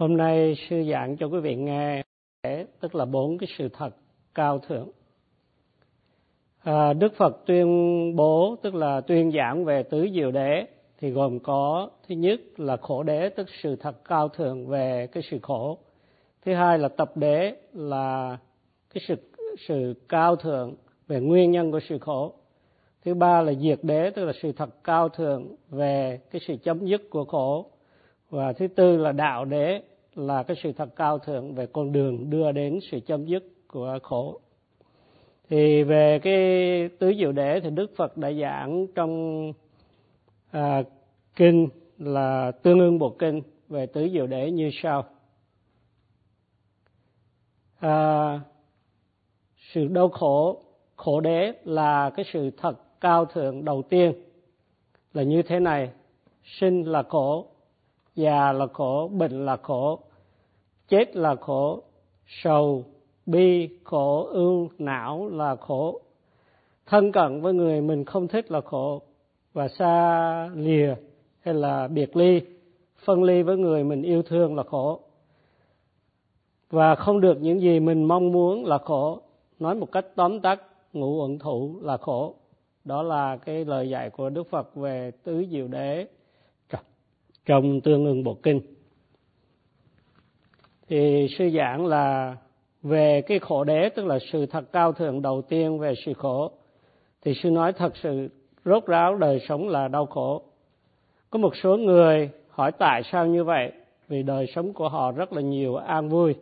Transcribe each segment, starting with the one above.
Hôm nay sư giảng cho quý vị nghe tức là bốn cái sự thật cao thượng. À, Đức Phật tuyên bố tức là tuyên giảng về tứ diệu đế thì gồm có thứ nhất là khổ đế tức sự thật cao thượng về cái sự khổ. Thứ hai là tập đế là cái sự sự cao thượng về nguyên nhân của sự khổ. Thứ ba là diệt đế tức là sự thật cao thượng về cái sự chấm dứt của khổ. Và thứ tư là đạo đế là cái sự thật cao thượng về con đường đưa đến sự chấm dứt của khổ. Thì về cái tứ diệu đế thì đức phật đã giảng trong à, kinh là tương ương bộ kinh về tứ diệu đế như sau. À, sự đau khổ khổ đế là cái sự thật cao thượng đầu tiên là như thế này. Sinh là khổ già là khổ, bệnh là khổ, chết là khổ, sầu, bi, khổ, ưu, não là khổ. Thân cận với người mình không thích là khổ. Và xa lìa hay là biệt ly, phân ly với người mình yêu thương là khổ. Và không được những gì mình mong muốn là khổ. Nói một cách tóm tắt, ngũ uẩn thủ là khổ. Đó là cái lời dạy của đức phật về tứ diệu đế trong tương ưng bộ kinh. Thì sư giảng là về cái khổ đế, tức là sự thật cao thượng đầu tiên về sự khổ. Thì sư nói thật sự, rốt ráo đời sống là đau khổ. Có một số người hỏi tại sao như vậy? Vì đời sống của họ rất là nhiều an vui,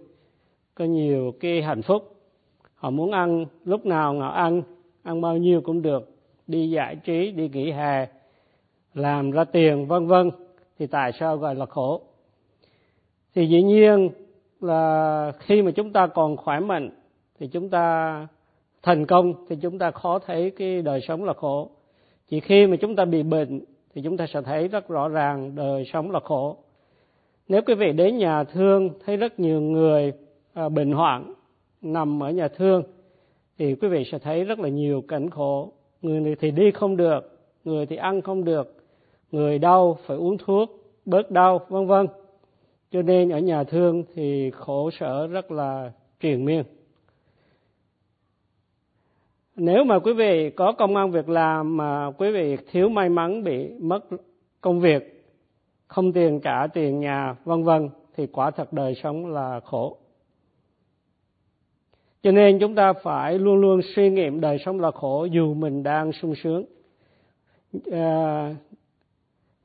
có nhiều cái hạnh phúc. Họ muốn ăn, lúc nào họ ăn ăn bao nhiêu cũng được. Đi giải trí, đi nghỉ hè, làm ra tiền, vân vân thì tại sao gọi là khổ? Thì dĩ nhiên là khi mà chúng ta còn khỏe mạnh thì chúng ta thành công thì chúng ta khó thấy cái đời sống là khổ. Chỉ khi mà chúng ta bị bệnh thì chúng ta sẽ thấy rất rõ ràng đời sống là khổ. Nếu quý vị đến nhà thương thấy rất nhiều người à, bệnh hoạn nằm ở nhà thương thì quý vị sẽ thấy rất là nhiều cảnh khổ. Người thì đi không được người thì ăn không được người đau phải uống thuốc bớt đau vân vân. Cho nên ở nhà thương thì khổ sở rất là triền miên. Nếu mà quý vị có công an việc làm mà quý vị thiếu may mắn bị mất công việc không tiền trả tiền nhà vân vân thì quả thật đời sống là khổ. Cho nên chúng ta phải luôn luôn suy nghiệm đời sống là khổ dù mình đang sung sướng. À,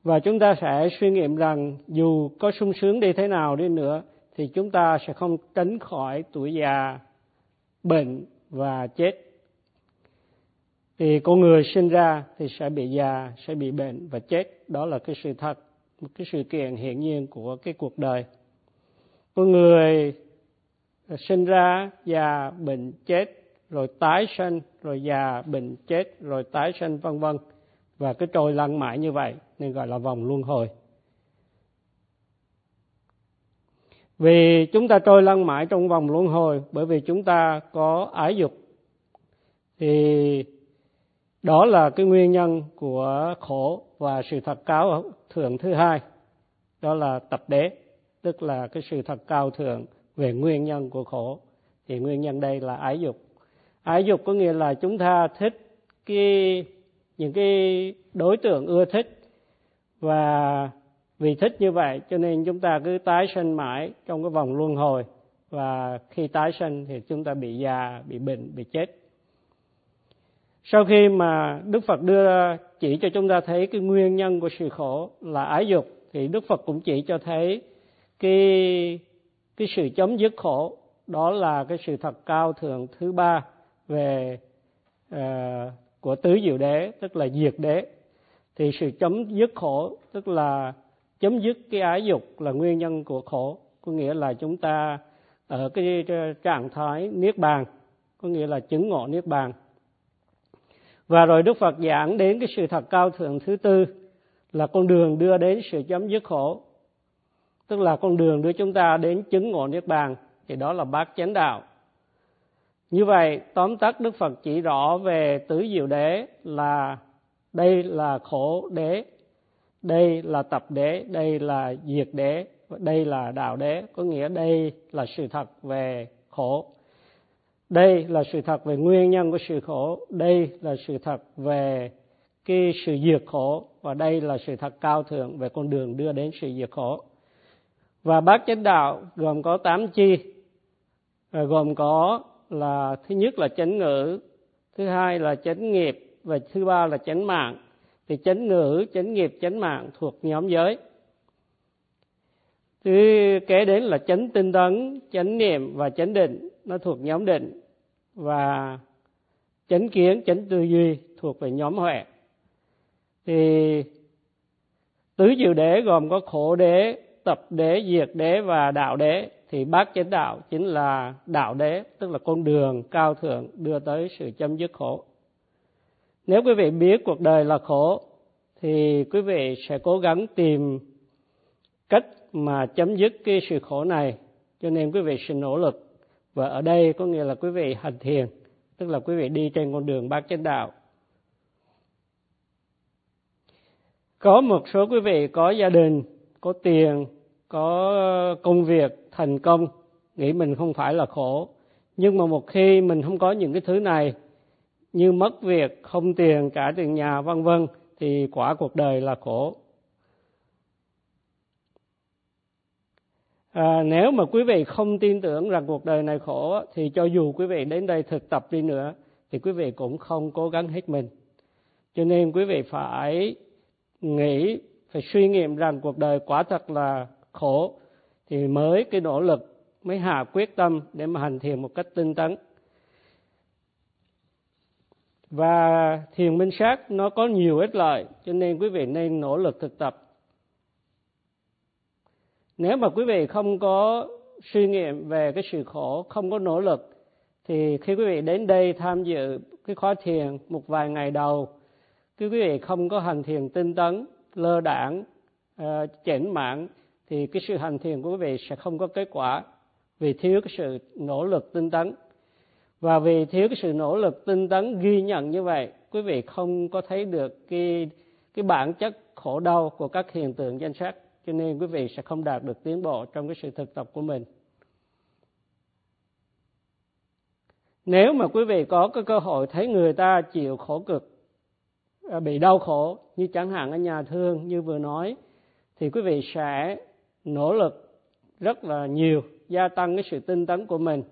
và chúng ta sẽ suy nghiệm rằng dù có sung sướng đi thế nào đi nữa, thì chúng ta sẽ không tránh khỏi tuổi già, bệnh và chết. Thì con người sinh ra thì sẽ bị già, sẽ bị bệnh và chết. Đó là cái sự thật, một cái sự kiện hiển nhiên của cái cuộc đời. Con người sinh ra già, bệnh, chết, rồi tái sinh, rồi già, bệnh, chết, rồi tái sinh, vân vân và cứ trôi lăn mãi như vậy nên gọi là vòng luân hồi. Vì chúng ta trôi lăn mãi trong vòng luân hồi, bởi vì chúng ta có ái dục, thì đó là cái nguyên nhân của khổ và sự thật cao thượng thứ hai, đó là tập đế, tức là cái sự thật cao thượng về nguyên nhân của khổ. Thì nguyên nhân đây là ái dục. Ái dục có nghĩa là chúng ta thích cái những cái đối tượng ưa thích. Và vì thích như vậy cho nên chúng ta cứ tái sinh mãi trong cái vòng luân hồi. Và khi tái sinh thì chúng ta bị già bị bệnh bị chết. Sau khi mà đức phật đưa chỉ cho chúng ta thấy cái nguyên nhân của sự khổ là ái dục thì đức phật cũng chỉ cho thấy cái cái sự chấm dứt khổ. Đó là cái sự thật cao thượng thứ ba về uh, của tứ diệu đế, tức là diệt đế. Thì sự chấm dứt khổ, tức là chấm dứt cái ái dục là nguyên nhân của khổ. Có nghĩa là chúng ta ở cái trạng thái niết bàn, có nghĩa là chứng ngộ niết bàn. Và rồi đức phật giảng đến cái sự thật cao thượng thứ tư, là con đường đưa đến sự chấm dứt khổ. Tức là con đường đưa chúng ta đến chứng ngộ niết bàn, thì đó là bát chánh đạo như vậy, tóm tắt đức phật chỉ rõ về tứ diệu đế là đây là khổ đế, đây là tập đế, đây là diệt đế, đây là đạo đế. Có nghĩa đây là sự thật về khổ. Đây là sự thật về nguyên nhân của sự khổ, đây là sự thật về cái sự diệt khổ, và đây là sự thật cao thượng về con đường đưa đến sự diệt khổ. Và bát chánh đạo gồm có tám chi gồm có là thứ nhất là chánh ngữ, thứ hai là chánh nghiệp và thứ ba là chánh mạng. Thì chánh ngữ, chánh nghiệp, chánh mạng thuộc nhóm giới. Thứ kế đến là chánh tinh tấn, chánh niệm và chánh định, nó thuộc nhóm định. Và chánh kiến, chánh tư duy thuộc về nhóm huệ. Thì tứ diệu đế gồm có khổ đế, tập đế, diệt đế và đạo đế thì bát chánh đạo chính là đạo đế, tức là con đường cao thượng đưa tới sự chấm dứt khổ. Nếu quý vị biết cuộc đời là khổ, thì quý vị sẽ cố gắng tìm cách mà chấm dứt cái sự khổ này. Cho nên quý vị sẽ nỗ lực. Và ở đây có nghĩa là quý vị hành thiền, tức là quý vị đi trên con đường bát chánh đạo. Có một số quý vị có gia đình, có tiền có ờ, công việc thành công nghĩ mình không phải là khổ. Nhưng mà một khi mình không có những cái thứ này như mất việc không tiền trả tiền nhà vân vân thì quả cuộc đời là khổ. À, nếu mà quý vị không tin tưởng rằng cuộc đời này khổ thì cho dù quý vị đến đây thực tập đi nữa thì quý vị cũng không cố gắng hết mình. Cho nên quý vị phải nghĩ phải suy nghiệm rằng cuộc đời quả thật là khổ thì mới cái nỗ lực mới hạ quyết tâm để mà hành thiền một cách tinh tấn. Và thiền minh sát nó có nhiều ích lợi cho nên quý vị nên nỗ lực thực tập. Nếu mà quý vị không có suy nghiệm về cái sự khổ không có nỗ lực thì khi quý vị đến đây tham dự cái khóa thiền một vài ngày đầu cái quý vị không có hành thiền tinh tấn lơ đảng uh, chểnh mãn thì cái sự hành thiền của quý vị sẽ không có kết quả vì thiếu cái sự nỗ lực tinh tấn. Và vì thiếu cái sự nỗ lực tinh tấn ghi nhận như vậy, quý vị không có thấy được cái cái bản chất khổ đau của các hiện tượng danh sắc cho nên quý vị sẽ không đạt được tiến bộ trong cái sự thực tập của mình. Nếu mà quý vị có cái cơ hội thấy người ta chịu khổ cực à, bị đau khổ như chẳng hạn ở nhà thương như vừa nói, thì quý vị sẽ nỗ lực rất là nhiều gia tăng cái sự tinh tấn của mình.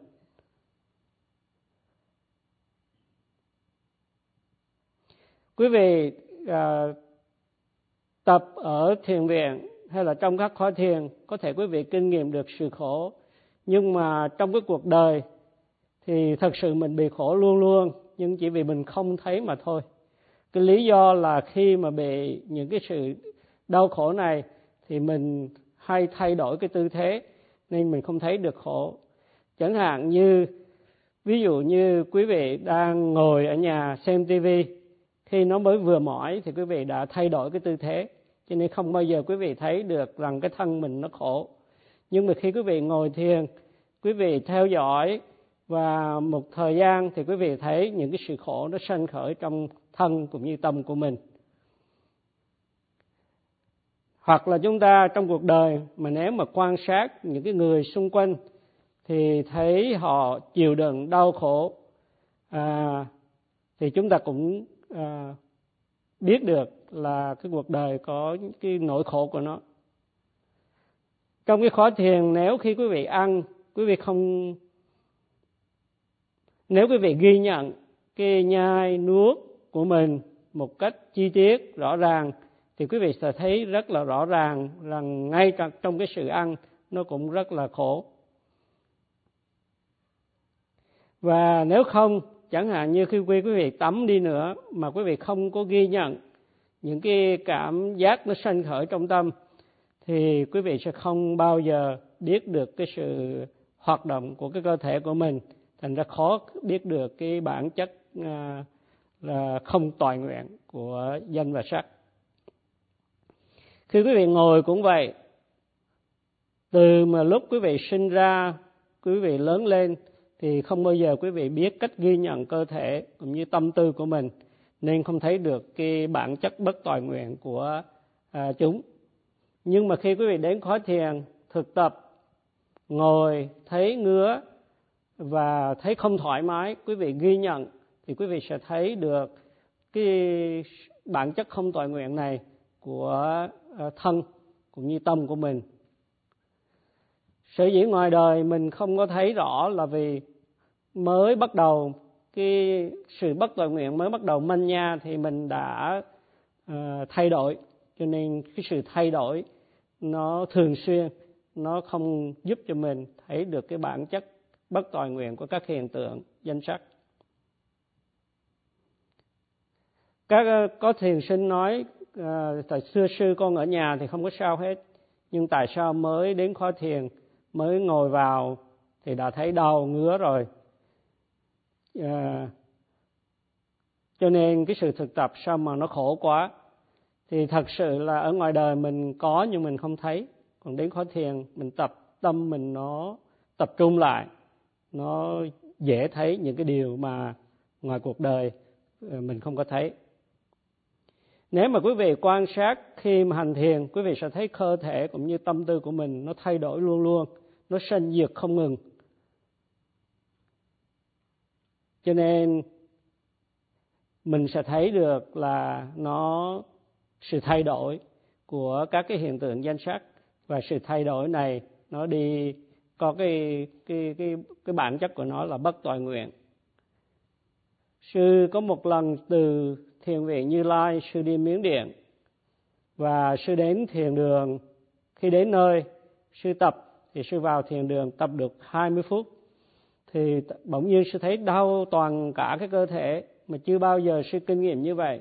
Quý vị à, tập ở thiền viện hay là trong các khóa thiền có thể quý vị kinh nghiệm được sự khổ. Nhưng mà trong cái cuộc đời thì thật sự mình bị khổ luôn luôn nhưng chỉ vì mình không thấy mà thôi. Cái lý do là khi mà bị những cái sự đau khổ này thì mình hay thay đổi cái tư thế nên mình không thấy được khổ. Chẳng hạn như, ví dụ như quý vị đang ngồi ở nhà xem tivi khi nó mới vừa mỏi thì quý vị đã thay đổi cái tư thế, cho nên không bao giờ quý vị thấy được rằng cái thân mình nó khổ. Nhưng mà khi quý vị ngồi thiền, quý vị theo dõi và một thời gian thì quý vị thấy những cái sự khổ nó sanh khởi trong thân cũng như tâm của mình hoặc là chúng ta trong cuộc đời mà nếu mà quan sát những cái người xung quanh thì thấy họ chịu đựng đau khổ à, thì chúng ta cũng à, biết được là cái cuộc đời có cái nỗi khổ của nó. Trong cái khó thiền nếu khi quý vị ăn quý vị không nếu quý vị ghi nhận cái nhai nuốt của mình một cách chi tiết rõ ràng thì quý vị sẽ thấy rất là rõ ràng rằng ngay trong cái sự ăn, nó cũng rất là khổ. Và nếu không, chẳng hạn như khi quý vị tắm đi nữa mà quý vị không có ghi nhận những cái cảm giác nó sanh khởi trong tâm, thì quý vị sẽ không bao giờ biết được cái sự hoạt động của cái cơ thể của mình. Thành ra khó biết được cái bản chất à, là không toàn nguyện của danh và sắc khi quý vị ngồi cũng vậy từ mà lúc quý vị sinh ra quý vị lớn lên thì không bao giờ quý vị biết cách ghi nhận cơ thể cũng như tâm tư của mình nên không thấy được cái bản chất bất toàn nguyện của à, chúng. Nhưng mà khi quý vị đến khóa thiền thực tập ngồi thấy ngứa và thấy không thoải mái quý vị ghi nhận thì quý vị sẽ thấy được cái bản chất không tội nguyện này của ờ, thân cũng như tâm của mình. Sở dĩ ngoài đời mình không có thấy rõ là vì mới bắt đầu cái sự bất toàn nguyện mới bắt đầu manh nha thì mình đã uh, thay đổi. Cho nên cái sự thay đổi nó thường xuyên nó không giúp cho mình thấy được cái bản chất bất tội nguyện của các hiện tượng danh sắc. Các ờ, có thiền sinh nói Ờ, uh, tại xưa sư con ở nhà thì không có sao hết. Nhưng tại sao mới đến khóa thiền mới ngồi vào thì đã thấy đau ngứa rồi. À, cho nên cái sự thực tập sao mà nó khổ quá. Thì thật sự là ở ngoài đời mình có nhưng mình không thấy. Còn đến khóa thiền mình tập tâm mình nó tập trung lại. Nó dễ thấy những cái điều mà ngoài cuộc đời ờ, mình không có thấy nếu mà quý vị quan sát khi mà hành thiền, quý vị sẽ thấy cơ thể cũng như tâm tư của mình nó thay đổi luôn luôn, nó sanh diệt không ngừng. Cho nên mình sẽ thấy được là nó sự thay đổi của các cái hiện tượng danh sắc và sự thay đổi này nó đi có cái cái cái cái bản chất của nó là bất toàn nguyện. Sư có một lần từ thiền viện như lai, sư đi miến điện. Và sư đến thiền đường. Khi đến nơi, sư tập, thì sư vào thiền đường tập được 20 phút. Thì bỗng nhiên sư thấy đau toàn cả cái cơ thể, mà chưa bao giờ sư kinh nghiệm như vậy.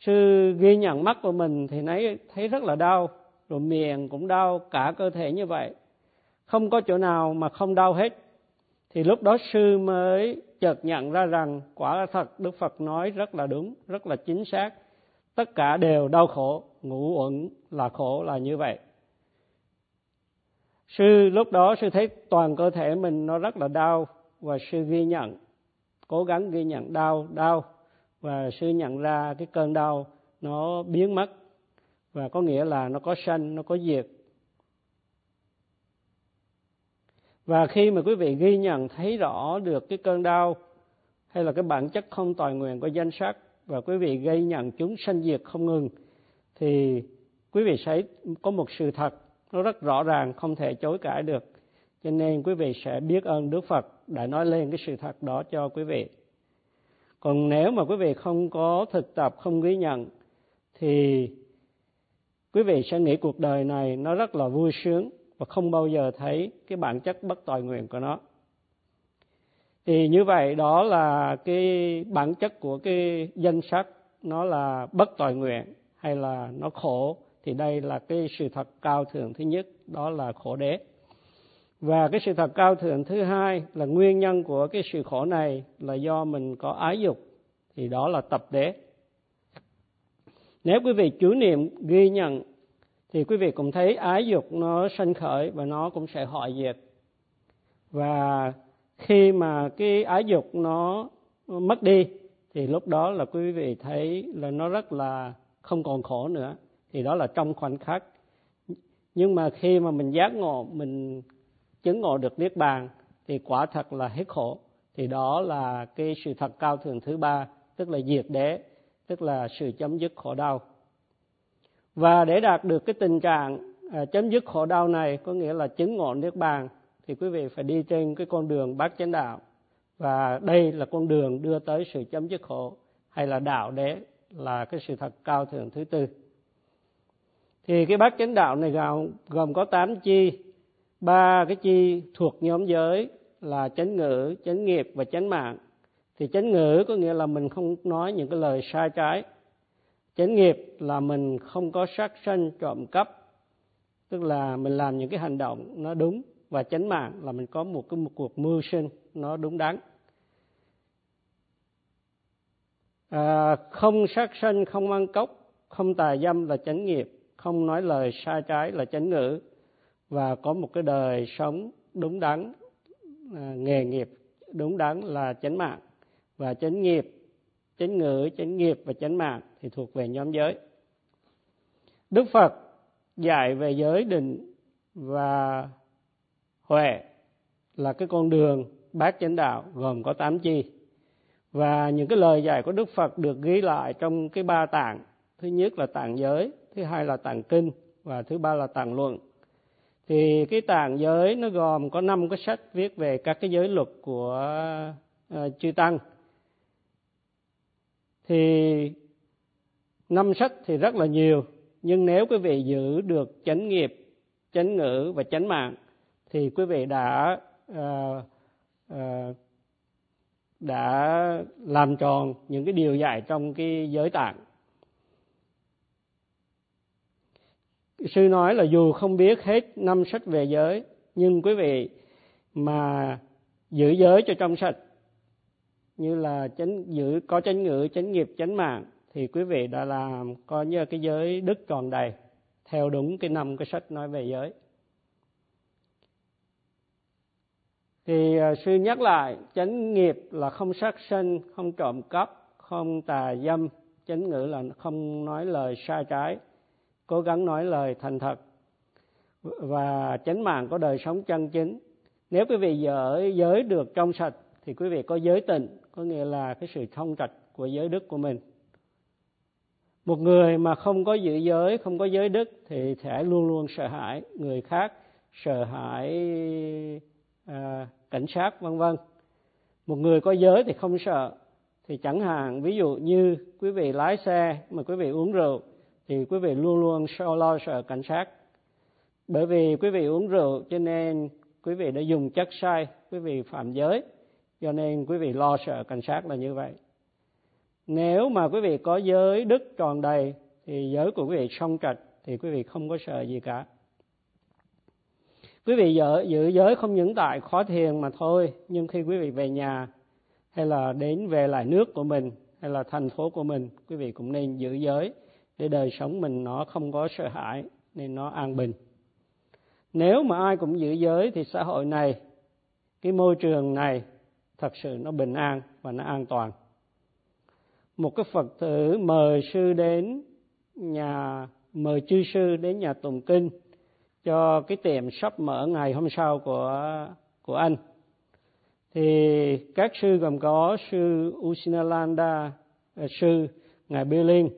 Sư ghi nhận mắt của mình thì thấy thấy rất là đau, rồi miệng cũng đau cả cơ thể như vậy. Không có chỗ nào mà không đau hết. Thì lúc đó sư mới chợt nhận ra rằng quả thật đức phật nói rất là đúng, rất là chính xác. Tất cả đều đau khổ, ngũ uẩn là khổ là như vậy. Sư, lúc đó sư thấy toàn cơ thể mình nó rất là đau và sư ghi nhận, cố gắng ghi nhận đau đau. Và sư nhận ra cái cơn đau nó biến mất. Và có nghĩa là nó có sanh, nó có diệt. Và khi mà quý vị ghi nhận, thấy rõ được cái cơn đau hay là cái bản chất không toàn nguyện của danh sắc và quý vị ghi nhận chúng sanh diệt không ngừng, thì quý vị sẽ có một sự thật nó rất rõ ràng, không thể chối cãi được. Cho nên quý vị sẽ biết ơn Đức Phật đã nói lên cái sự thật đó cho quý vị. Còn nếu mà quý vị không có thực tập, không ghi nhận, thì quý vị sẽ nghĩ cuộc đời này nó rất là vui sướng và không bao giờ thấy cái bản chất bất tội nguyện của nó. Thì như vậy, đó là cái bản chất của cái danh sắc nó là bất tội nguyện hay là nó khổ. Thì đây là cái sự thật cao thượng thứ nhất, đó là khổ đế. Và cái sự thật cao thượng thứ hai là nguyên nhân của cái sự khổ này là do mình có ái dục, thì đó là tập đế. Nếu quý vị chú niệm ghi nhận thì quý vị cũng thấy ái dục nó sanh khởi và nó cũng sẽ hoại diệt. Và khi mà cái ái dục nó mất đi, thì lúc đó là quý vị thấy là nó rất là không còn khổ nữa. Thì đó là trong khoảnh khắc. Nhưng mà khi mà mình giác ngộ, mình chứng ngộ được niết bàn, thì quả thật là hết khổ. Thì đó là cái sự thật cao thượng thứ ba, tức là diệt đế, tức là sự chấm dứt khổ đau và để đạt được cái tình trạng à, chấm dứt khổ đau này có nghĩa là chứng ngộ niết bàn thì quý vị phải đi trên cái con đường bát chánh đạo. Và đây là con đường đưa tới sự chấm dứt khổ hay là đạo đế là cái sự thật cao thượng thứ tư. Thì cái bát chánh đạo này gồm, gồm có tám chi. Ba cái chi thuộc nhóm giới là chánh ngữ chánh nghiệp và chánh mạng. Thì chánh ngữ có nghĩa là mình không nói những cái lời sai trái chánh nghiệp là mình không có sát sanh trộm cắp tức là mình làm những cái hành động nó đúng và chánh mạng là mình có một cái một cuộc mưu sinh nó đúng đắn. À, không sát sanh không ăn cốc không tà dâm là chánh nghiệp không nói lời sai trái là chánh ngữ và có một cái đời sống đúng đắn à, nghề nghiệp đúng đắn là chánh mạng. Và chánh nghiệp chánh ngữ chánh nghiệp và chánh mạng thì thuộc về nhóm giới. Đức phật dạy về giới định và huệ là cái con đường bát chánh đạo gồm có tám chi. Và những cái lời dạy của Đức Phật được ghi lại trong cái ba tạng. Thứ nhất là tạng giới thứ hai là tạng kinh và thứ ba là tạng luận. Thì cái tạng giới nó gồm có năm cái sách viết về các cái giới luật của uh, chư tăng thì năm sách thì rất là nhiều nhưng nếu quý vị giữ được chánh nghiệp chánh ngữ và chánh mạng thì quý vị đã uh, uh, đã làm tròn những cái điều dạy trong cái giới tạng. Sư nói là dù không biết hết năm sách về giới nhưng quý vị mà giữ giới cho trong sạch như là chánh giữ, có chánh ngữ, chánh nghiệp, chánh mạng, thì quý vị đã làm coi như cái giới đức tròn đầy, theo đúng cái năm, cái sách nói về giới. Thì à, sư nhắc lại, chánh nghiệp là không sát sinh không trộm cắp, không tà dâm, chánh ngữ là không nói lời sai trái, cố gắng nói lời thành thật. Và chánh mạng có đời sống chân chính. Nếu quý vị giới giới được trong sạch thì quý vị có giới tịnh có nghĩa là cái sự thông trạch của giới đức của mình. Một người mà không có giữ giới không có giới đức thì sẽ luôn luôn sợ hãi người khác sợ hãi à, cảnh sát vân vân. Một người có giới thì không sợ thì chẳng hạn ví dụ như quý vị lái xe mà quý vị uống rượu thì quý vị luôn luôn lo sợ cảnh sát. Bởi vì quý vị uống rượu cho nên quý vị đã dùng chất sai quý vị phạm giới cho nên quý vị lo sợ cảnh sát là như vậy. Nếu mà quý vị có giới đức tròn đầy thì giới của quý vị song trạch thì quý vị không có sợ gì cả. Quý vị giữ, giữ giới không những tại khó thiền mà thôi nhưng khi quý vị về nhà hay là đến về lại nước của mình hay là thành phố của mình quý vị cũng nên giữ giới để đời sống mình nó không có sợ hãi nên nó an bình. Nếu mà ai cũng giữ giới thì xã hội này cái môi trường này thật sự nó bình an và nó an toàn. Một cái phật tử mời sư đến nhà, mời chư sư đến nhà tụng kinh cho cái tiệm sắp mở ngày hôm sau của của anh. Thì các sư gồm có sư Usinalanda à, sư ngài Bilin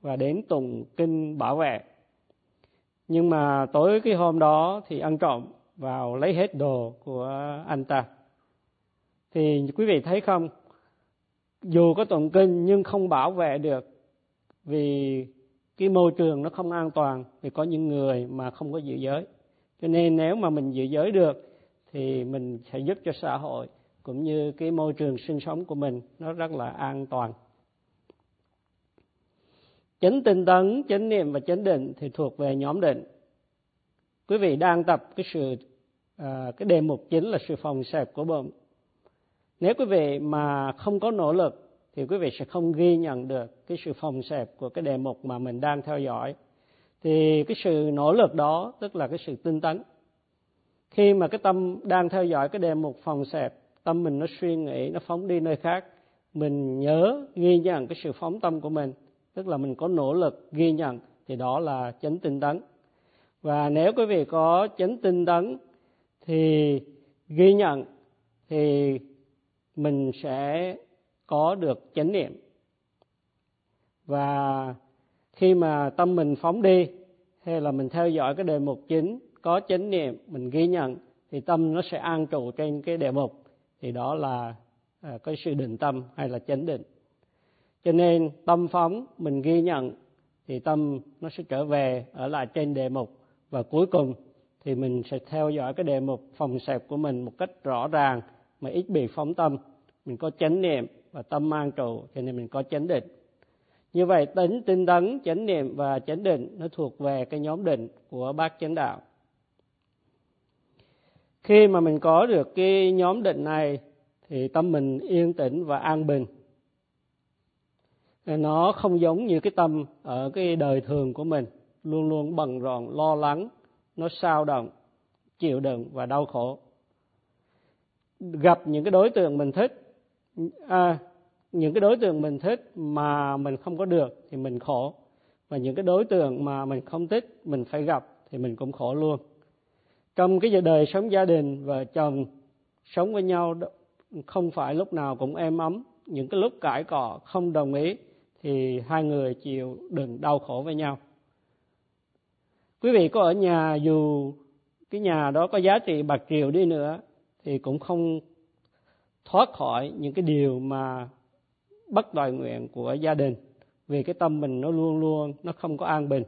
và đến tụng kinh bảo vệ. Nhưng mà tối cái hôm đó thì ăn trộm vào lấy hết đồ của anh ta thì quý vị thấy không? Dù có tụng kinh nhưng không bảo vệ được vì cái môi trường nó không an toàn vì có những người mà không có giữ giới. Cho nên nếu mà mình giữ giới được thì mình sẽ giúp cho xã hội cũng như cái môi trường sinh sống của mình nó rất là an toàn. Chánh tinh tấn chánh niệm và chánh định thì thuộc về nhóm định. Quý vị đang tập cái sự à, cái đề mục chính là sự phòng xẹp của bụng nếu quý vị mà không có nỗ lực, thì quý vị sẽ không ghi nhận được cái sự phòng xẹp của cái đề mục mà mình đang theo dõi. Thì cái sự nỗ lực đó, tức là cái sự tinh tấn. Khi mà cái tâm đang theo dõi cái đề mục phòng xẹp, tâm mình nó suy nghĩ, nó phóng đi nơi khác, mình nhớ ghi nhận cái sự phóng tâm của mình, tức là mình có nỗ lực ghi nhận, thì đó là chánh tinh tấn. Và nếu quý vị có chánh tinh tấn thì ghi nhận, thì mình sẽ có được chánh niệm. Và khi mà tâm mình phóng đi hay là mình theo dõi cái đề mục chính có chánh niệm mình ghi nhận thì tâm nó sẽ an trụ trên cái đề mục. Thì đó là à, cái sự định tâm hay là chánh định. Cho nên tâm phóng mình ghi nhận thì tâm nó sẽ trở về ở lại trên đề mục. Và cuối cùng thì mình sẽ theo dõi cái đề mục phòng xẹp của mình một cách rõ ràng mà ít bị phóng tâm. Mình có chánh niệm và tâm mang trụ cho nên mình có chánh định. Như vậy tính tinh tấn, chánh niệm và chánh định nó thuộc về cái nhóm định của bác chánh đạo. Khi mà mình có được cái nhóm định này, thì tâm mình yên tĩnh và an bình. Nó không giống như cái tâm ở cái đời thường của mình, luôn luôn bận rộn, lo lắng, nó sao động, chịu đựng và đau khổ gặp những cái đối tượng mình thích à, những cái đối tượng mình thích mà mình không có được thì mình khổ và những cái đối tượng mà mình không thích mình phải gặp thì mình cũng khổ luôn. Trong cái đời sống gia đình vợ chồng sống với nhau không phải lúc nào cũng êm ấm những cái lúc cãi cọ không đồng ý thì hai người chịu đừng đau khổ với nhau. Quý vị có ở nhà dù cái nhà đó có giá trị bạc triệu đi nữa thì cũng không thoát khỏi những cái điều mà bất đòi nguyện của gia đình, vì cái tâm mình nó luôn luôn nó không có an bình.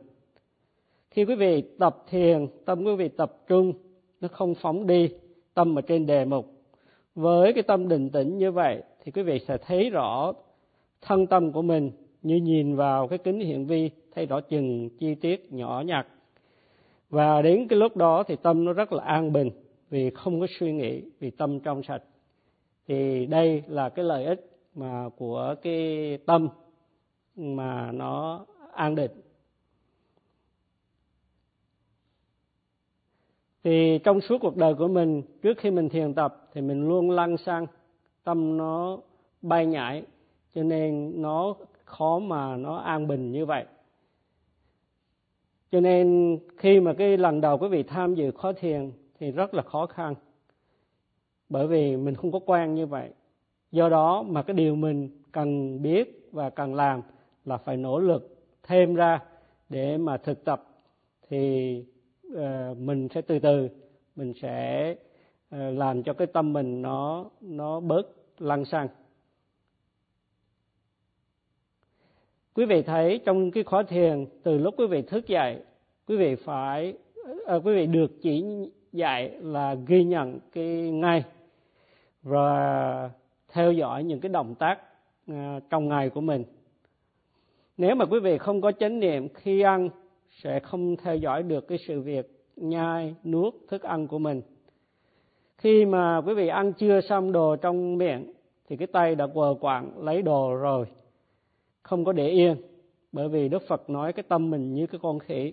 Khi quý vị tập thiền, tâm quý vị tập trung, nó không phóng đi tâm ở trên đề mục. Với cái tâm định tĩnh như vậy thì quý vị sẽ thấy rõ thân tâm của mình như nhìn vào cái kính hiển vi thấy rõ chừng chi tiết nhỏ nhặt. Và đến cái lúc đó thì tâm nó rất là an bình vì không có suy nghĩ, vì tâm trong sạch. Thì đây là cái lợi ích mà của cái tâm mà nó an định. Thì trong suốt cuộc đời của mình, trước khi mình thiền tập thì mình luôn lăn xăng, tâm nó bay nhảy, cho nên nó khó mà nó an bình như vậy. Cho nên khi mà cái lần đầu quý vị tham dự khóa thiền thì rất là khó khăn. Bởi vì mình không có quen như vậy. Do đó mà cái điều mình cần biết và cần làm là phải nỗ lực thêm ra để mà thực tập. Thì uh, mình sẽ từ từ mình sẽ uh, làm cho cái tâm mình nó nó bớt lăng xăng. Quý vị thấy trong cái khóa thiền từ lúc quý vị thức dậy quý vị phải à, quý vị được chỉ dạy là ghi nhận cái ngay và theo dõi những cái động tác à, trong ngày của mình. Nếu mà quý vị không có chánh niệm khi ăn, sẽ không theo dõi được cái sự việc nhai nuốt thức ăn của mình. Khi mà quý vị ăn chưa xong đồ trong miệng, thì cái tay đã quờ quạng lấy đồ rồi, không có để yên, bởi vì đức phật nói cái tâm mình như cái con khỉ,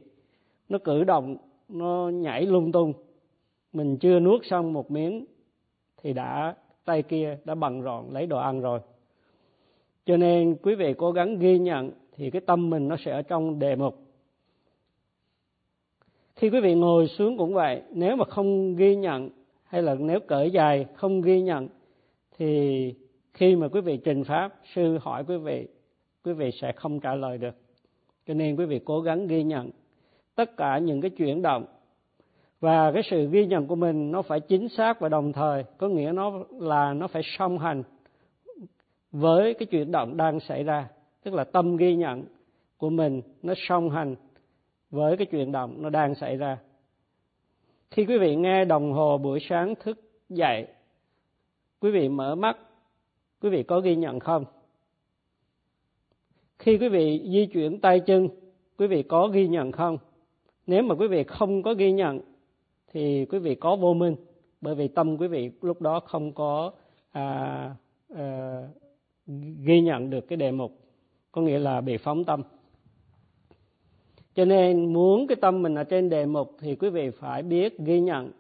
nó cử động, nó nhảy lung tung mình chưa nuốt xong một miếng thì đã, tay kia đã bằng rọn lấy đồ ăn rồi. Cho nên quý vị cố gắng ghi nhận thì cái tâm mình nó sẽ ở trong đề mục. Khi quý vị ngồi xuống cũng vậy, nếu mà không ghi nhận hay là nếu cởi dài không ghi nhận thì khi mà quý vị trình pháp, sư hỏi quý vị quý vị sẽ không trả lời được. Cho nên quý vị cố gắng ghi nhận tất cả những cái chuyển động và cái sự ghi nhận của mình nó phải chính xác và đồng thời, có nghĩa nó là nó phải song hành với cái chuyển động đang xảy ra. Tức là tâm ghi nhận của mình nó song hành với cái chuyển động nó đang xảy ra. Khi quý vị nghe đồng hồ buổi sáng thức dậy, quý vị mở mắt, quý vị có ghi nhận không? Khi quý vị di chuyển tay chân, quý vị có ghi nhận không? Nếu mà quý vị không có ghi nhận thì quý vị có vô minh bởi vì tâm quý vị lúc đó không có à, à, ghi nhận được cái đề mục có nghĩa là bị phóng tâm. Cho nên muốn cái tâm mình ở trên đề mục thì quý vị phải biết ghi nhận.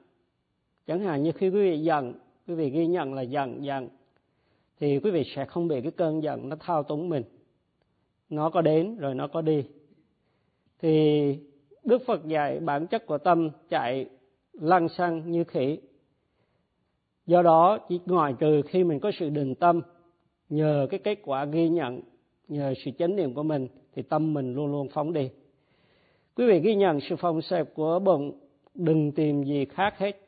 Chẳng hạn như khi quý vị giận quý vị ghi nhận là giận giận thì quý vị sẽ không bị cái cơn giận nó thao túng mình. Nó có đến rồi nó có đi. Thì đức phật dạy bản chất của tâm chạy lăng xăng như khỉ. Do đó, chỉ ngoài trừ khi mình có sự định tâm, nhờ cái kết quả ghi nhận, nhờ sự chánh niệm của mình, thì tâm mình luôn luôn phóng đi. Quý vị ghi nhận sự phòng xẹp của bụng, đừng tìm gì khác hết.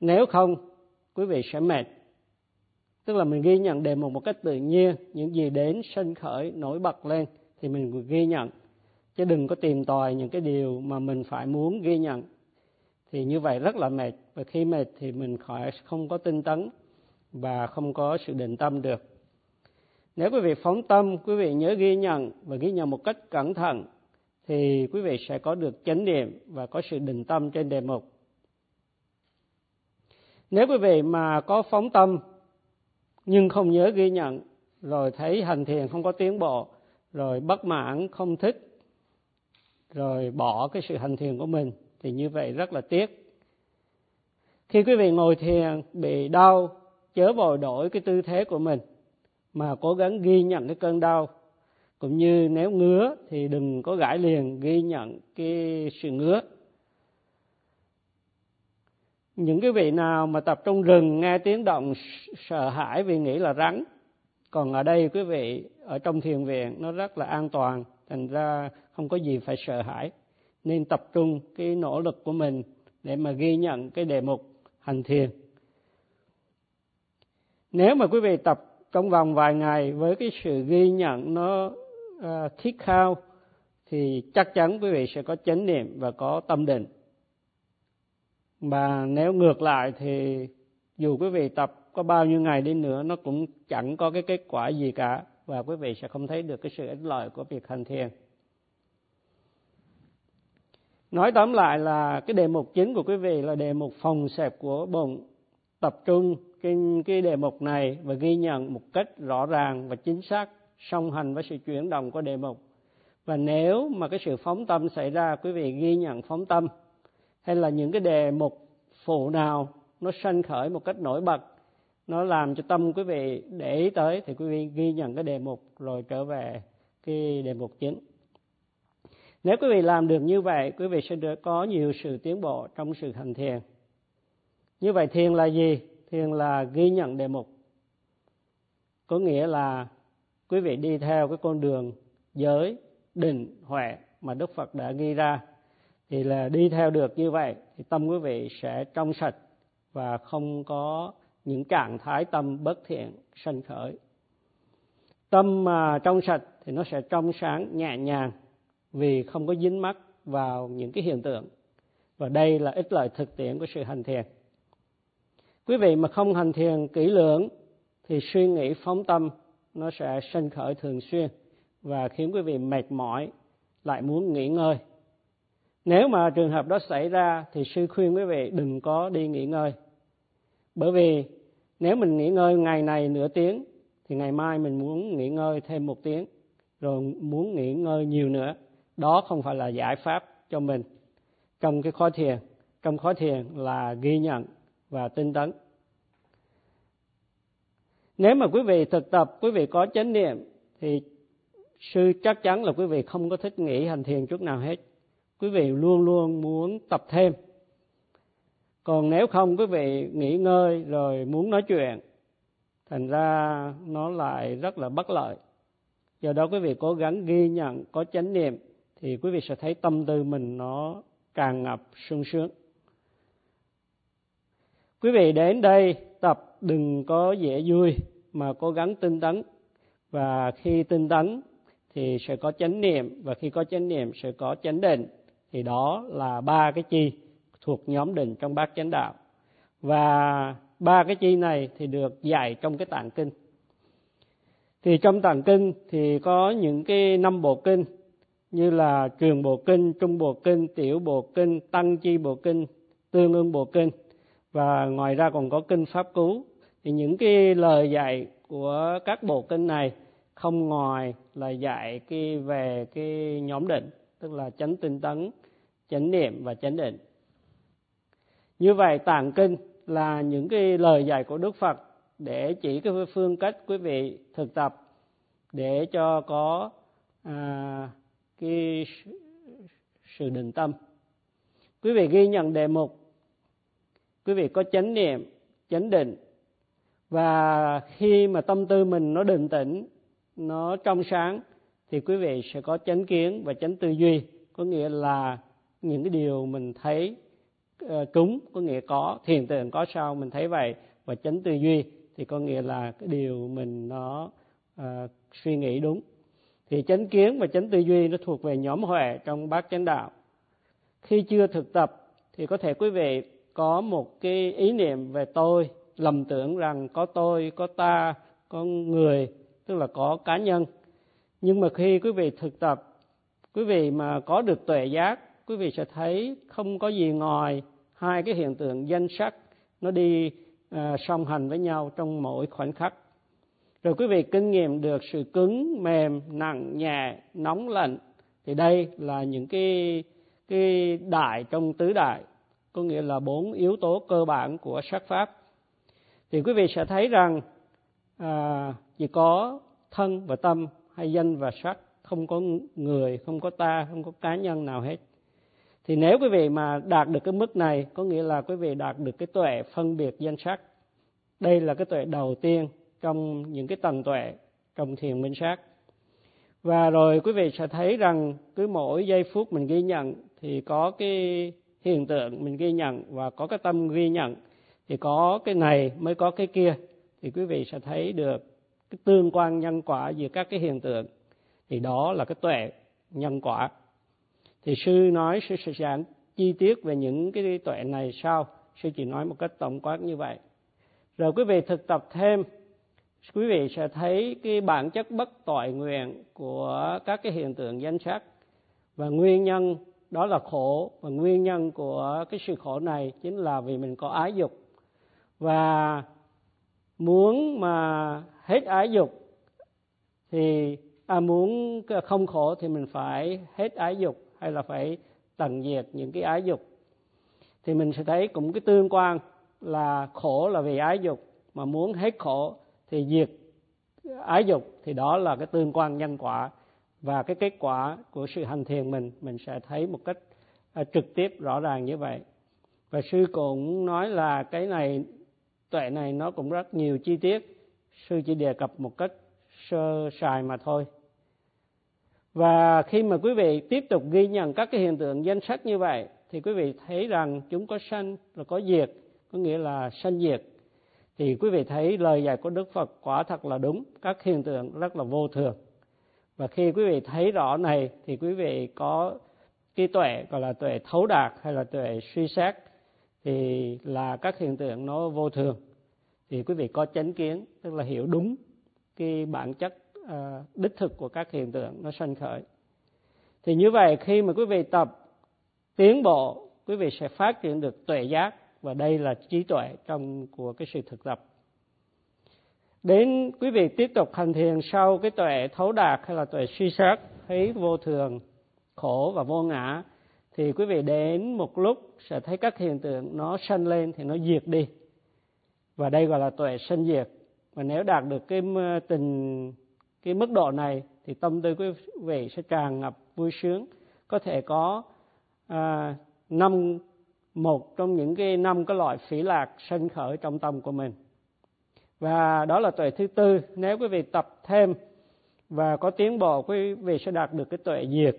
Nếu không, quý vị sẽ mệt. Tức là mình ghi nhận đề mục một cách tự nhiên, những gì đến sân khởi nổi bật lên, thì mình ghi nhận chứ đừng có tìm tòi những cái điều mà mình phải muốn ghi nhận. Thì như vậy rất là mệt. Và khi mệt thì mình khỏi, không có tinh tấn và không có sự định tâm được. Nếu quý vị phóng tâm, quý vị nhớ ghi nhận và ghi nhận một cách cẩn thận, thì quý vị sẽ có được chánh niệm và có sự định tâm trên đề mục. Nếu quý vị mà có phóng tâm nhưng không nhớ ghi nhận, rồi thấy hành thiền không có tiến bộ, rồi bất mãn, không thích rồi bỏ cái sự hành thiền của mình, thì như vậy rất là tiếc. Khi quý vị ngồi thiền bị đau, chớ vội đổi cái tư thế của mình, mà cố gắng ghi nhận cái cơn đau. Cũng như nếu ngứa thì đừng có gãi liền ghi nhận cái sự ngứa. Những cái vị nào mà tập trong rừng nghe tiếng động sợ hãi vì nghĩ là rắn, còn ở đây quý vị, ở trong thiền viện nó rất là an toàn, thành ra không có gì phải sợ hãi. Nên tập trung cái nỗ lực của mình để mà ghi nhận cái đề mục hành thiền. Nếu mà quý vị tập trong vòng vài ngày với cái sự ghi nhận nó uh, thiết khao thì chắc chắn quý vị sẽ có chánh niệm và có tâm định. Mà nếu ngược lại thì dù quý vị tập có bao nhiêu ngày đi nữa nó cũng chẳng có cái kết quả gì cả và quý vị sẽ không thấy được cái sự ích lợi của việc hành thiền nói tóm lại là cái đề mục chính của quý vị là đề mục phòng xẹp của bụng. Tập trung cái cái đề mục này và ghi nhận một cách rõ ràng và chính xác, song hành với sự chuyển động của đề mục. Và nếu mà cái sự phóng tâm xảy ra, quý vị ghi nhận phóng tâm, hay là những cái đề mục phụ nào nó sanh khởi một cách nổi bật, nó làm cho tâm quý vị để ý tới, thì quý vị ghi nhận cái đề mục rồi trở về cái đề mục chính nếu quý vị làm được như vậy, quý vị sẽ được có nhiều sự tiến bộ trong sự hành thiền. Như vậy thiền là gì? Thiền là ghi nhận đề mục. Có nghĩa là quý vị đi theo cái con đường giới, định, huệ mà đức phật đã ghi ra. Thì là đi theo được như vậy thì tâm quý vị sẽ trong sạch và không có những trạng thái tâm bất thiện, sanh khởi. Tâm mà trong sạch thì nó sẽ trong sáng, nhẹ nhàng vì không có dính mắc vào những cái hiện tượng. Và đây là ích lợi thực tiễn của sự hành thiền. Quý vị mà không hành thiền kỹ lưỡng thì suy nghĩ phóng tâm nó sẽ sinh khởi thường xuyên và khiến quý vị mệt mỏi, lại muốn nghỉ ngơi. Nếu mà trường hợp đó xảy ra thì sư khuyên quý vị đừng có đi nghỉ ngơi. Bởi vì nếu mình nghỉ ngơi ngày này nửa tiếng thì ngày mai mình muốn nghỉ ngơi thêm một tiếng, rồi muốn nghỉ ngơi nhiều nữa đó không phải là giải pháp cho mình. Trong cái khói thiền, trong khói thiền là ghi nhận và tinh tấn. Nếu mà quý vị thực tập, quý vị có chánh niệm, thì sư chắc chắn là quý vị không có thích nghỉ hành thiền chút nào hết. Quý vị luôn luôn muốn tập thêm. Còn nếu không, quý vị nghỉ ngơi rồi muốn nói chuyện, thành ra nó lại rất là bất lợi. Do đó quý vị cố gắng ghi nhận, có chánh niệm thì quý vị sẽ thấy tâm tư mình nó càng ngập sung sướng. Quý vị đến đây tập đừng có dễ vui, mà cố gắng tinh tấn. Và khi tinh tấn thì sẽ có chánh niệm, và khi có chánh niệm sẽ có chánh định. Thì đó là ba cái chi thuộc nhóm định trong bát chánh đạo. Và ba cái chi này thì được dạy trong cái tạng kinh. Thì trong tạng kinh thì có những cái năm bộ kinh như là trường bộ kinh trung bộ kinh tiểu bộ kinh tăng chi bộ kinh tương ương bộ kinh. Và ngoài ra còn có kinh pháp cú. Thì những cái lời dạy của các bộ kinh này không ngoài là dạy cái về cái nhóm định tức là chánh tinh tấn chánh niệm và chánh định. Như vậy tạng kinh là những cái lời dạy của đức phật để chỉ cái phương cách quý vị thực tập để cho có à, cái sự định tâm. Quý vị ghi nhận đề mục quý vị có chánh niệm chánh định. Và khi mà tâm tư mình nó định tĩnh nó trong sáng thì quý vị sẽ có chánh kiến và chánh tư duy. Có nghĩa là những cái điều mình thấy ờ, cúng có nghĩa có thiền tượng có sao mình thấy vậy và chánh tư duy thì có nghĩa là cái điều mình nó uh, suy nghĩ đúng thì chánh kiến và chánh tư duy nó thuộc về nhóm huệ trong bát chánh đạo. Khi chưa thực tập thì có thể quý vị có một cái ý niệm về tôi lầm tưởng rằng có tôi có ta có người tức là có cá nhân. Nhưng mà khi quý vị thực tập quý vị mà có được tuệ giác quý vị sẽ thấy không có gì ngoài hai cái hiện tượng danh sắc nó đi à, song hành với nhau trong mỗi khoảnh khắc rồi quý vị kinh nghiệm được sự cứng mềm nặng nhẹ nóng lạnh. Thì đây là những cái cái đại trong tứ đại có nghĩa là bốn yếu tố cơ bản của sắc pháp. Thì quý vị sẽ thấy rằng à, chỉ có thân và tâm hay danh và sắc không có người không có ta không có cá nhân nào hết. Thì nếu quý vị mà đạt được cái mức này có nghĩa là quý vị đạt được cái tuệ phân biệt danh sắc. Đây là cái tuệ đầu tiên trong những cái tầng tuệ, trong thiền minh sát. Và rồi quý vị sẽ thấy rằng cứ mỗi giây phút mình ghi nhận thì có cái hiện tượng mình ghi nhận và có cái tâm ghi nhận thì có cái này mới có cái kia. Thì quý vị sẽ thấy được cái tương quan nhân quả giữa các cái hiện tượng. Thì đó là cái tuệ nhân quả. Thì sư nói, sư sẽ giảng chi tiết về những cái tuệ này sau. Sư chỉ nói một cách tổng quát như vậy. Rồi quý vị thực tập thêm quý vị sẽ thấy cái bản chất bất tội nguyện của các cái hiện tượng danh sắc. Và nguyên nhân đó là khổ. Và nguyên nhân của cái sự khổ này chính là vì mình có ái dục. Và muốn mà hết ái dục thì à, muốn không khổ thì mình phải hết ái dục hay là phải tận diệt những cái ái dục. Thì mình sẽ thấy cũng cái tương quan là khổ là vì ái dục mà muốn hết khổ thì diệt ái dục thì đó là cái tương quan nhân quả. Và cái kết quả của sự hành thiền mình mình sẽ thấy một cách à, trực tiếp, rõ ràng như vậy. Và sư cũng nói là cái này, tuệ này nó cũng rất nhiều chi tiết. Sư chỉ đề cập một cách sơ sài mà thôi. Và khi mà quý vị tiếp tục ghi nhận các cái hiện tượng danh sách như vậy, thì quý vị thấy rằng chúng có sanh là có diệt, có nghĩa là sanh diệt thì quý vị thấy lời dạy của Đức Phật quả thật là đúng, các hiện tượng rất là vô thường. Và khi quý vị thấy rõ này, thì quý vị có cái tuệ gọi là tuệ thấu đạt hay là tuệ suy xét, thì là các hiện tượng nó vô thường. Thì quý vị có chánh kiến, tức là hiểu đúng cái bản chất à, đích thực của các hiện tượng nó sanh khởi. Thì như vậy, khi mà quý vị tập tiến bộ, quý vị sẽ phát triển được tuệ giác và đây là trí tuệ trong của cái sự thực tập. Đến quý vị tiếp tục hành thiền sau cái tuệ thấu đạt hay là tuệ suy xét thấy vô thường khổ và vô ngã thì quý vị đến một lúc sẽ thấy các hiện tượng nó sanh lên thì nó diệt đi. Và đây gọi là tuệ sanh diệt. Và nếu đạt được cái tình cái mức độ này thì tâm tư quý vị sẽ tràn ngập vui sướng. Có thể có à, năm một trong những cái năm cái loại phỉ lạc sân khởi trong tâm của mình. Và đó là tuệ thứ tư. Nếu quý vị tập thêm và có tiến bộ, quý vị sẽ đạt được cái tuệ diệt.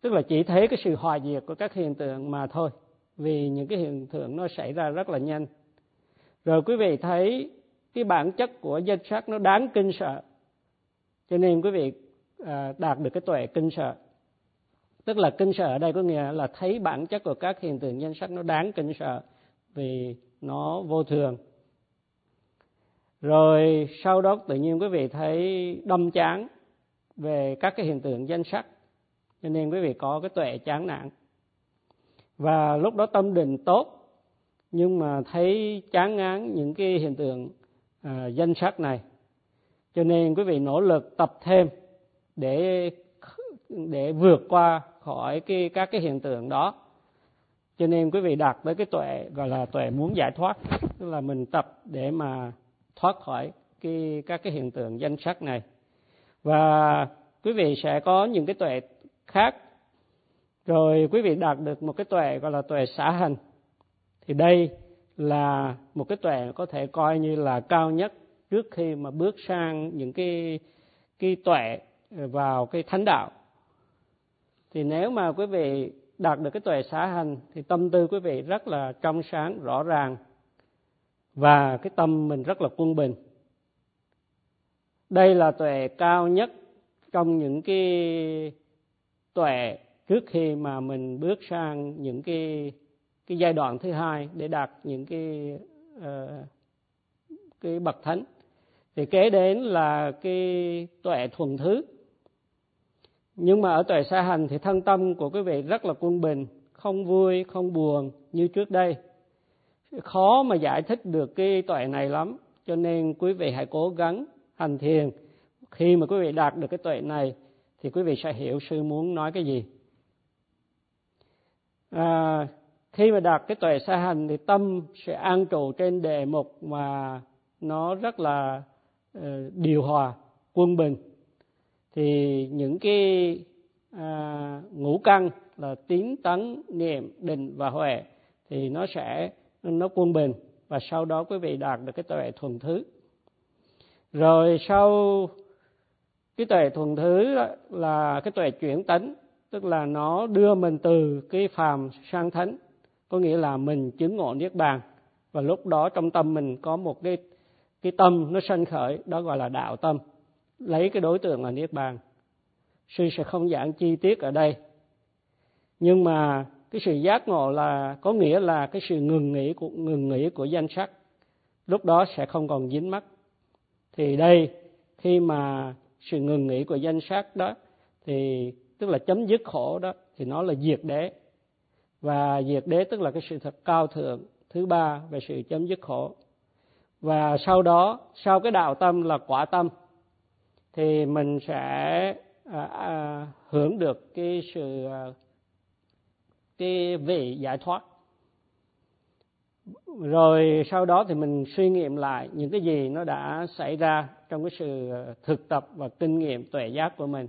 Tức là chỉ thấy cái sự hòa diệt của các hiện tượng mà thôi, vì những cái hiện tượng nó xảy ra rất là nhanh. Rồi quý vị thấy cái bản chất của danh sắc nó đáng kinh sợ. Cho nên quý vị à, đạt được cái tuệ kinh sợ tức là kinh sợ ở đây có nghĩa là thấy bản chất của các hiện tượng danh sắc nó đáng kinh sợ vì nó vô thường. Rồi sau đó tự nhiên quý vị thấy đâm chán về các cái hiện tượng danh sắc cho nên quý vị có cái tuệ chán nản. Và lúc đó tâm định tốt nhưng mà thấy chán ngán những cái hiện tượng à, danh sắc này. Cho nên quý vị nỗ lực tập thêm để để vượt qua khỏi cái, các cái hiện tượng đó. Cho nên quý vị đạt tới cái tuệ, gọi là tuệ muốn giải thoát, tức là mình tập để mà thoát khỏi cái, các cái hiện tượng danh sắc này. Và quý vị sẽ có những cái tuệ khác. Rồi quý vị đạt được một cái tuệ gọi là tuệ xã hành. Thì đây là một cái tuệ có thể coi như là cao nhất trước khi mà bước sang những cái cái tuệ vào cái thánh đạo thì nếu mà quý vị đạt được cái tuệ xã hành thì tâm tư quý vị rất là trong sáng rõ ràng. Và cái tâm mình rất là quân bình. Đây là tuệ cao nhất trong những cái tuệ trước khi mà mình bước sang những cái cái giai đoạn thứ hai để đạt những cái uh, cái bậc thánh. Thì kế đến là cái tuệ thuần thứ nhưng mà ở tuệ Sa hành thì thân tâm của quý vị rất là quân bình không vui không buồn như trước đây. Khó mà giải thích được cái tuệ này lắm cho nên quý vị hãy cố gắng hành thiền. Khi mà quý vị đạt được cái tuệ này thì quý vị sẽ hiểu sư muốn nói cái gì. À, khi mà đạt cái tuệ Sa hành thì tâm sẽ an trụ trên đề mục mà nó rất là uh, điều hòa quân bình thì những cái à, ngũ căn là tín tấn niệm định và huệ thì nó sẽ nó quân bình và sau đó quý vị đạt được cái tuệ thuần thứ. Rồi sau cái tuệ thuần thứ là cái tuệ chuyển tấn tức là nó đưa mình từ cái phàm sang thánh có nghĩa là mình chứng ngộ niết bàn. Và lúc đó trong tâm mình có một cái cái tâm nó sanh khởi đó gọi là đạo tâm lấy cái đối tượng là niết bàn. Sư sẽ không giảng chi tiết ở đây. Nhưng mà cái sự giác ngộ là, có nghĩa là cái sự ngừng nghỉ của, ngừng nghỉ của danh sắc, lúc đó sẽ không còn dính mắc. Thì đây, khi mà sự ngừng nghỉ của danh sắc đó, thì tức là chấm dứt khổ đó, thì nó là diệt đế. Và diệt đế tức là cái sự thật cao thượng. Thứ ba về sự chấm dứt khổ. Và sau đó, sau cái đạo tâm là quả tâm thì mình sẽ à, à, hưởng được cái sự à, cái vị giải thoát. Rồi sau đó thì mình suy nghiệm lại những cái gì nó đã xảy ra trong cái sự à, thực tập và kinh nghiệm tuệ giác của mình.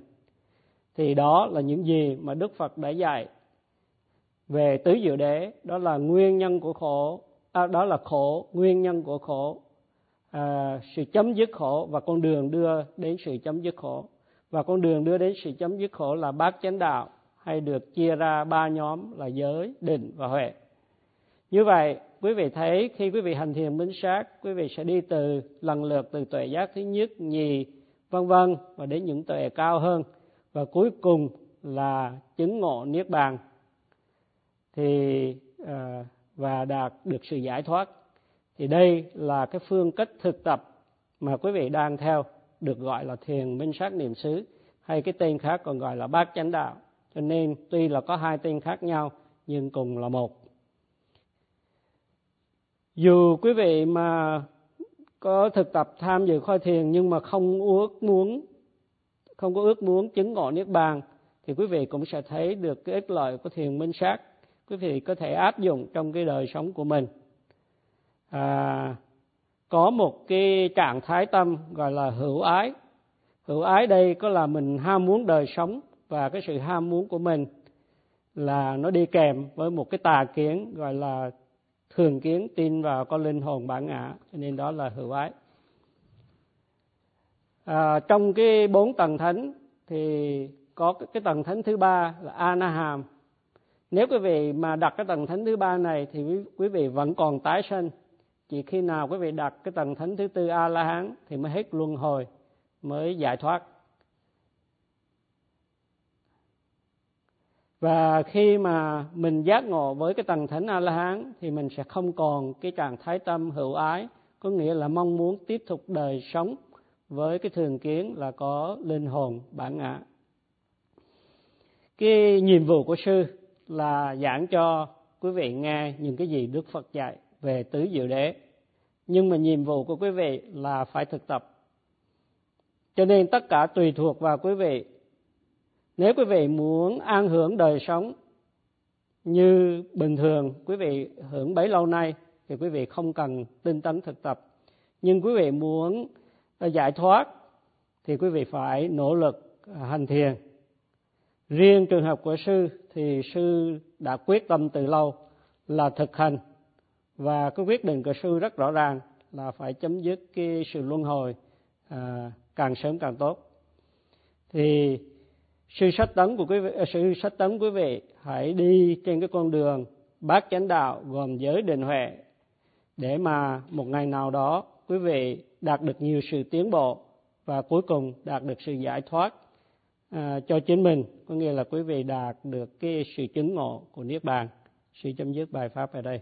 Thì đó là những gì mà đức phật đã dạy về tứ diệu đế. Đó là nguyên nhân của khổ à, đó là khổ nguyên nhân của khổ à, sự chấm dứt khổ và con đường đưa đến sự chấm dứt khổ. Và con đường đưa đến sự chấm dứt khổ là bát chánh đạo hay được chia ra ba nhóm là giới định và huệ. Như vậy quý vị thấy khi quý vị hành thiền minh sát quý vị sẽ đi từ lần lượt từ tuệ giác thứ nhất nhì vân vân và đến những tuệ cao hơn. Và cuối cùng là chứng ngộ niết bàn. Thì à, và đạt được sự giải thoát thì đây là cái phương cách thực tập mà quý vị đang theo, được gọi là thiền minh sát niệm xứ, hay cái tên khác còn gọi là bát chánh đạo. Cho nên tuy là có hai tên khác nhau, nhưng cùng là một. Dù quý vị mà có thực tập tham dự khoa thiền nhưng mà không ước muốn, không có ước muốn chứng ngộ niết bàn, thì quý vị cũng sẽ thấy được cái ích lợi của thiền minh sát. Quý vị có thể áp dụng trong cái đời sống của mình à, có một cái trạng thái tâm gọi là hữu ái. Hữu ái đây có là mình ham muốn đời sống và cái sự ham muốn của mình là nó đi kèm với một cái tà kiến gọi là thường kiến tin vào con linh hồn bản ngã cho nên đó là hữu ái. À, trong cái bốn tầng thánh thì có cái tầng thánh thứ ba là anaham. Nếu quý vị mà đặt cái tầng thánh thứ ba này thì quý vị vẫn còn tái sinh chỉ khi nào quý vị đặt cái tầng thánh thứ tư a la hán thì mới hết luân hồi, mới giải thoát. Và khi mà mình giác ngộ với cái tầng thánh a la hán thì mình sẽ không còn cái trạng thái tâm hữu ái, có nghĩa là mong muốn tiếp tục đời sống với cái thường kiến là có linh hồn bản ngã. Cái nhiệm vụ của sư là giảng cho quý vị nghe những cái gì đức phật dạy về tứ diệu đế. Nhưng mà nhiệm vụ của quý vị là phải thực tập. Cho nên tất cả tùy thuộc vào quý vị. Nếu quý vị muốn an hưởng đời sống như bình thường, quý vị hưởng bấy lâu nay, thì quý vị không cần tinh tấn thực tập. Nhưng quý vị muốn ờ, giải thoát, thì quý vị phải nỗ lực ờ, hành thiền. Riêng trường hợp của sư, thì sư đã quyết tâm từ lâu là thực hành và cái quyết định của sư rất rõ ràng là phải chấm dứt cái sự luân hồi à, càng sớm càng tốt. Thì sư sách tấn của quý vị à, sư sách tấn quý vị hãy đi trên cái con đường bát chánh đạo gồm giới định huệ để mà một ngày nào đó quý vị đạt được nhiều sự tiến bộ và cuối cùng đạt được sự giải thoát à, cho chính mình có nghĩa là quý vị đạt được cái sự chứng ngộ của niết bàn. Sự chấm dứt bài pháp ở đây.